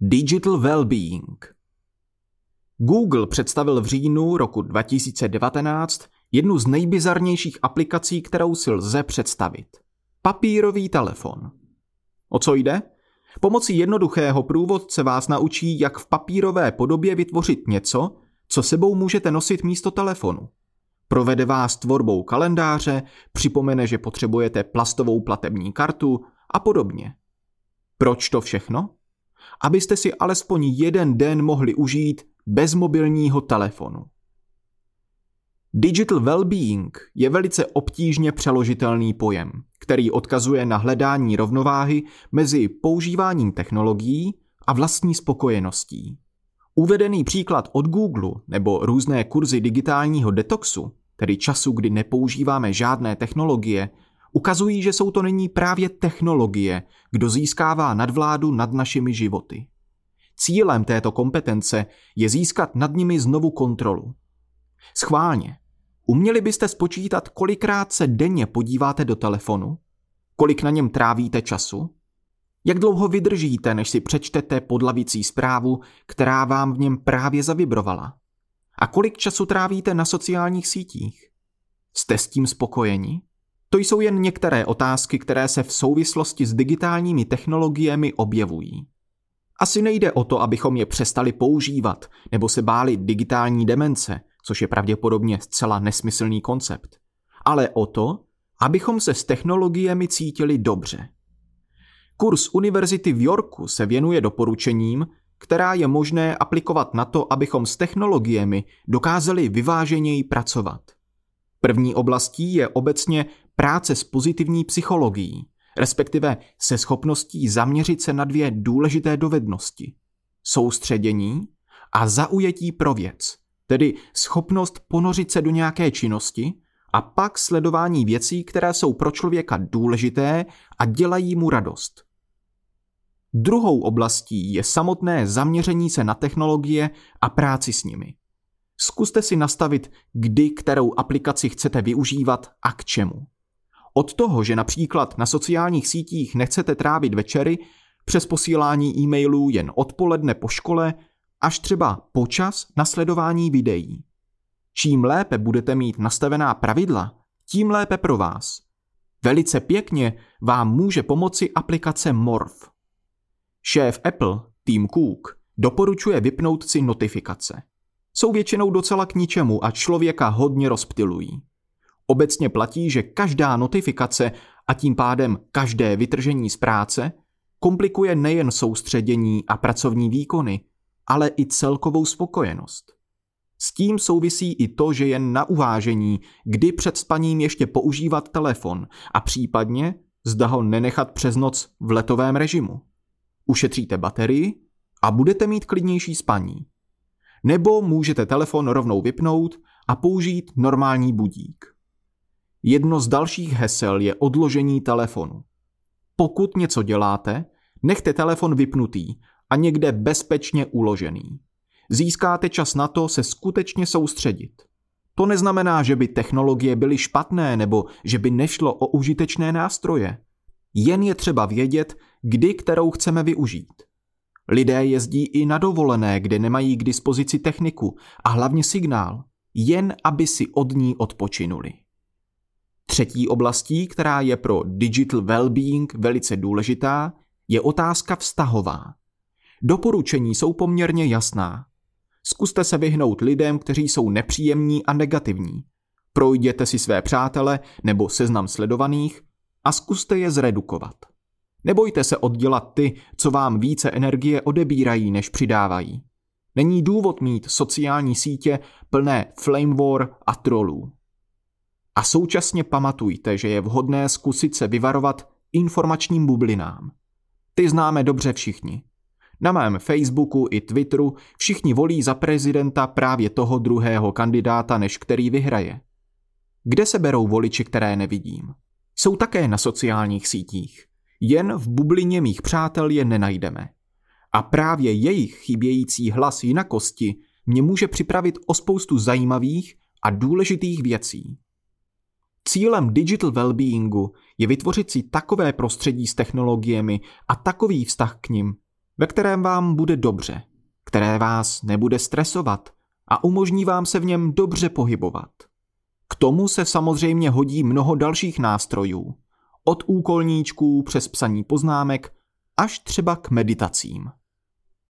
Digital Wellbeing Google představil v říjnu roku 2019 jednu z nejbizarnějších aplikací, kterou si lze představit. Papírový telefon. O co jde? Pomocí jednoduchého průvodce vás naučí, jak v papírové podobě vytvořit něco, co sebou můžete nosit místo telefonu. Provede vás tvorbou kalendáře, připomene, že potřebujete plastovou platební kartu a podobně. Proč to všechno? Abyste si alespoň jeden den mohli užít bez mobilního telefonu. Digital well-being je velice obtížně přeložitelný pojem, který odkazuje na hledání rovnováhy mezi používáním technologií a vlastní spokojeností. Uvedený příklad od Google nebo různé kurzy digitálního detoxu, tedy času, kdy nepoužíváme žádné technologie, ukazují, že jsou to nyní právě technologie, kdo získává nadvládu nad našimi životy. Cílem této kompetence je získat nad nimi znovu kontrolu. Schválně, uměli byste spočítat, kolikrát se denně podíváte do telefonu? Kolik na něm trávíte času? Jak dlouho vydržíte, než si přečtete podlavící zprávu, která vám v něm právě zavibrovala? A kolik času trávíte na sociálních sítích? Jste s tím spokojeni? To jsou jen některé otázky, které se v souvislosti s digitálními technologiemi objevují. Asi nejde o to, abychom je přestali používat nebo se báli digitální demence, což je pravděpodobně zcela nesmyslný koncept, ale o to, abychom se s technologiemi cítili dobře. Kurs univerzity v Yorku se věnuje doporučením, která je možné aplikovat na to, abychom s technologiemi dokázali vyváženěji pracovat. První oblastí je obecně práce s pozitivní psychologií, respektive se schopností zaměřit se na dvě důležité dovednosti. Soustředění a zaujetí pro věc, tedy schopnost ponořit se do nějaké činnosti a pak sledování věcí, které jsou pro člověka důležité a dělají mu radost. Druhou oblastí je samotné zaměření se na technologie a práci s nimi. Zkuste si nastavit, kdy kterou aplikaci chcete využívat a k čemu. Od toho, že například na sociálních sítích nechcete trávit večery, přes posílání e-mailů jen odpoledne po škole, až třeba počas nasledování videí. Čím lépe budete mít nastavená pravidla, tím lépe pro vás. Velice pěkně vám může pomoci aplikace Morph. Šéf Apple, Tim Cook, doporučuje vypnout si notifikace. Jsou většinou docela k ničemu a člověka hodně rozptilují. Obecně platí, že každá notifikace a tím pádem každé vytržení z práce komplikuje nejen soustředění a pracovní výkony, ale i celkovou spokojenost. S tím souvisí i to, že jen na uvážení, kdy před spaním ještě používat telefon a případně zda ho nenechat přes noc v letovém režimu. Ušetříte baterii a budete mít klidnější spaní. Nebo můžete telefon rovnou vypnout a použít normální budík. Jedno z dalších hesel je odložení telefonu. Pokud něco děláte, nechte telefon vypnutý a někde bezpečně uložený. Získáte čas na to se skutečně soustředit. To neznamená, že by technologie byly špatné nebo že by nešlo o užitečné nástroje. Jen je třeba vědět, kdy kterou chceme využít. Lidé jezdí i na dovolené, kde nemají k dispozici techniku a hlavně signál, jen aby si od ní odpočinuli. Třetí oblastí, která je pro digital well-being velice důležitá, je otázka vztahová. Doporučení jsou poměrně jasná. Zkuste se vyhnout lidem, kteří jsou nepříjemní a negativní. Projděte si své přátele nebo seznam sledovaných a zkuste je zredukovat. Nebojte se oddělat ty, co vám více energie odebírají, než přidávají. Není důvod mít sociální sítě plné flame war a trolů. A současně pamatujte, že je vhodné zkusit se vyvarovat informačním bublinám. Ty známe dobře všichni. Na mém Facebooku i Twitteru všichni volí za prezidenta právě toho druhého kandidáta, než který vyhraje. Kde se berou voliči, které nevidím? Jsou také na sociálních sítích. Jen v bublině mých přátel je nenajdeme. A právě jejich chybějící hlas jinakosti mě může připravit o spoustu zajímavých a důležitých věcí. Cílem digital wellbeingu je vytvořit si takové prostředí s technologiemi a takový vztah k nim, ve kterém vám bude dobře, které vás nebude stresovat a umožní vám se v něm dobře pohybovat. K tomu se samozřejmě hodí mnoho dalších nástrojů, od úkolníčků přes psaní poznámek až třeba k meditacím.